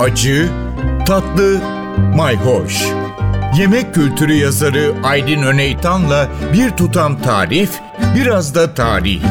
acı, tatlı, mayhoş. Yemek kültürü yazarı Aydın Öneytan'la bir tutam tarif, biraz da tarih.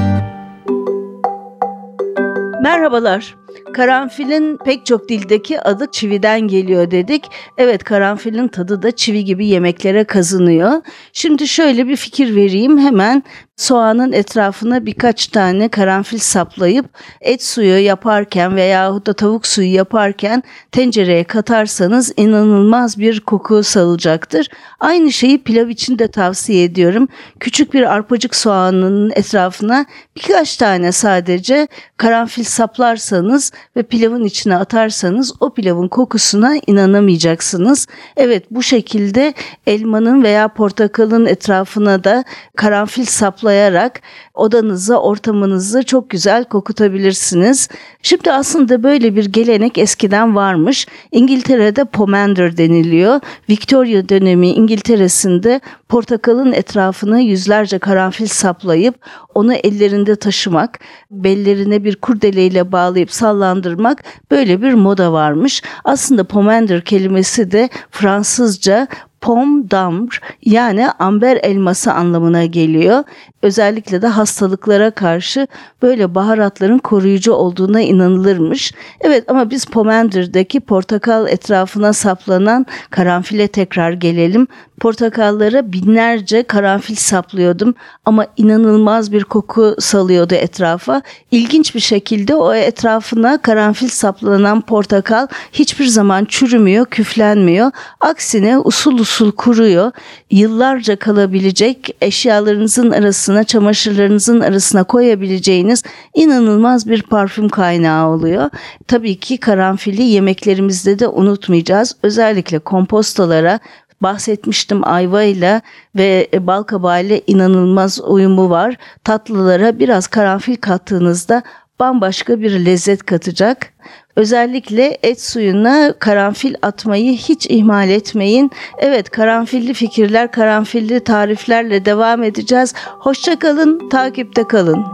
Merhabalar. Karanfilin pek çok dildeki adı çividen geliyor dedik. Evet karanfilin tadı da çivi gibi yemeklere kazınıyor. Şimdi şöyle bir fikir vereyim hemen soğanın etrafına birkaç tane karanfil saplayıp et suyu yaparken veya da tavuk suyu yaparken tencereye katarsanız inanılmaz bir koku salacaktır. Aynı şeyi pilav için de tavsiye ediyorum. Küçük bir arpacık soğanın etrafına birkaç tane sadece karanfil saplarsanız ve pilavın içine atarsanız o pilavın kokusuna inanamayacaksınız. Evet bu şekilde elmanın veya portakalın etrafına da karanfil saplayarak odanızı, ortamınızı çok güzel kokutabilirsiniz. Şimdi aslında böyle bir gelenek eskiden varmış. İngiltere'de pomander deniliyor. Victoria dönemi İngiltere'sinde portakalın etrafına yüzlerce karanfil saplayıp onu ellerinde taşımak, bellerine bir kurdeleyle bağlayıp sallandırmak böyle bir moda varmış. Aslında pomander kelimesi de Fransızca pom d'ambre yani amber elması anlamına geliyor. Özellikle de hastalıklara karşı böyle baharatların koruyucu olduğuna inanılırmış. Evet ama biz Pomender'deki portakal etrafına saplanan karanfile tekrar gelelim. Portakallara binlerce karanfil saplıyordum ama inanılmaz bir koku salıyordu etrafa. İlginç bir şekilde o etrafına karanfil saplanan portakal hiçbir zaman çürümüyor, küflenmiyor. Aksine usul usul kuruyor. Yıllarca kalabilecek eşyalarınızın arasına, çamaşırlarınızın arasına koyabileceğiniz inanılmaz bir parfüm kaynağı oluyor. Tabii ki karanfili yemeklerimizde de unutmayacağız. Özellikle kompostalara bahsetmiştim ayva ile ve bal ile inanılmaz uyumu var. Tatlılara biraz karanfil kattığınızda bambaşka bir lezzet katacak. Özellikle et suyuna karanfil atmayı hiç ihmal etmeyin. Evet karanfilli fikirler, karanfilli tariflerle devam edeceğiz. Hoşçakalın, takipte kalın.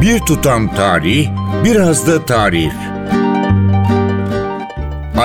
Bir tutam tarih, biraz da tarif.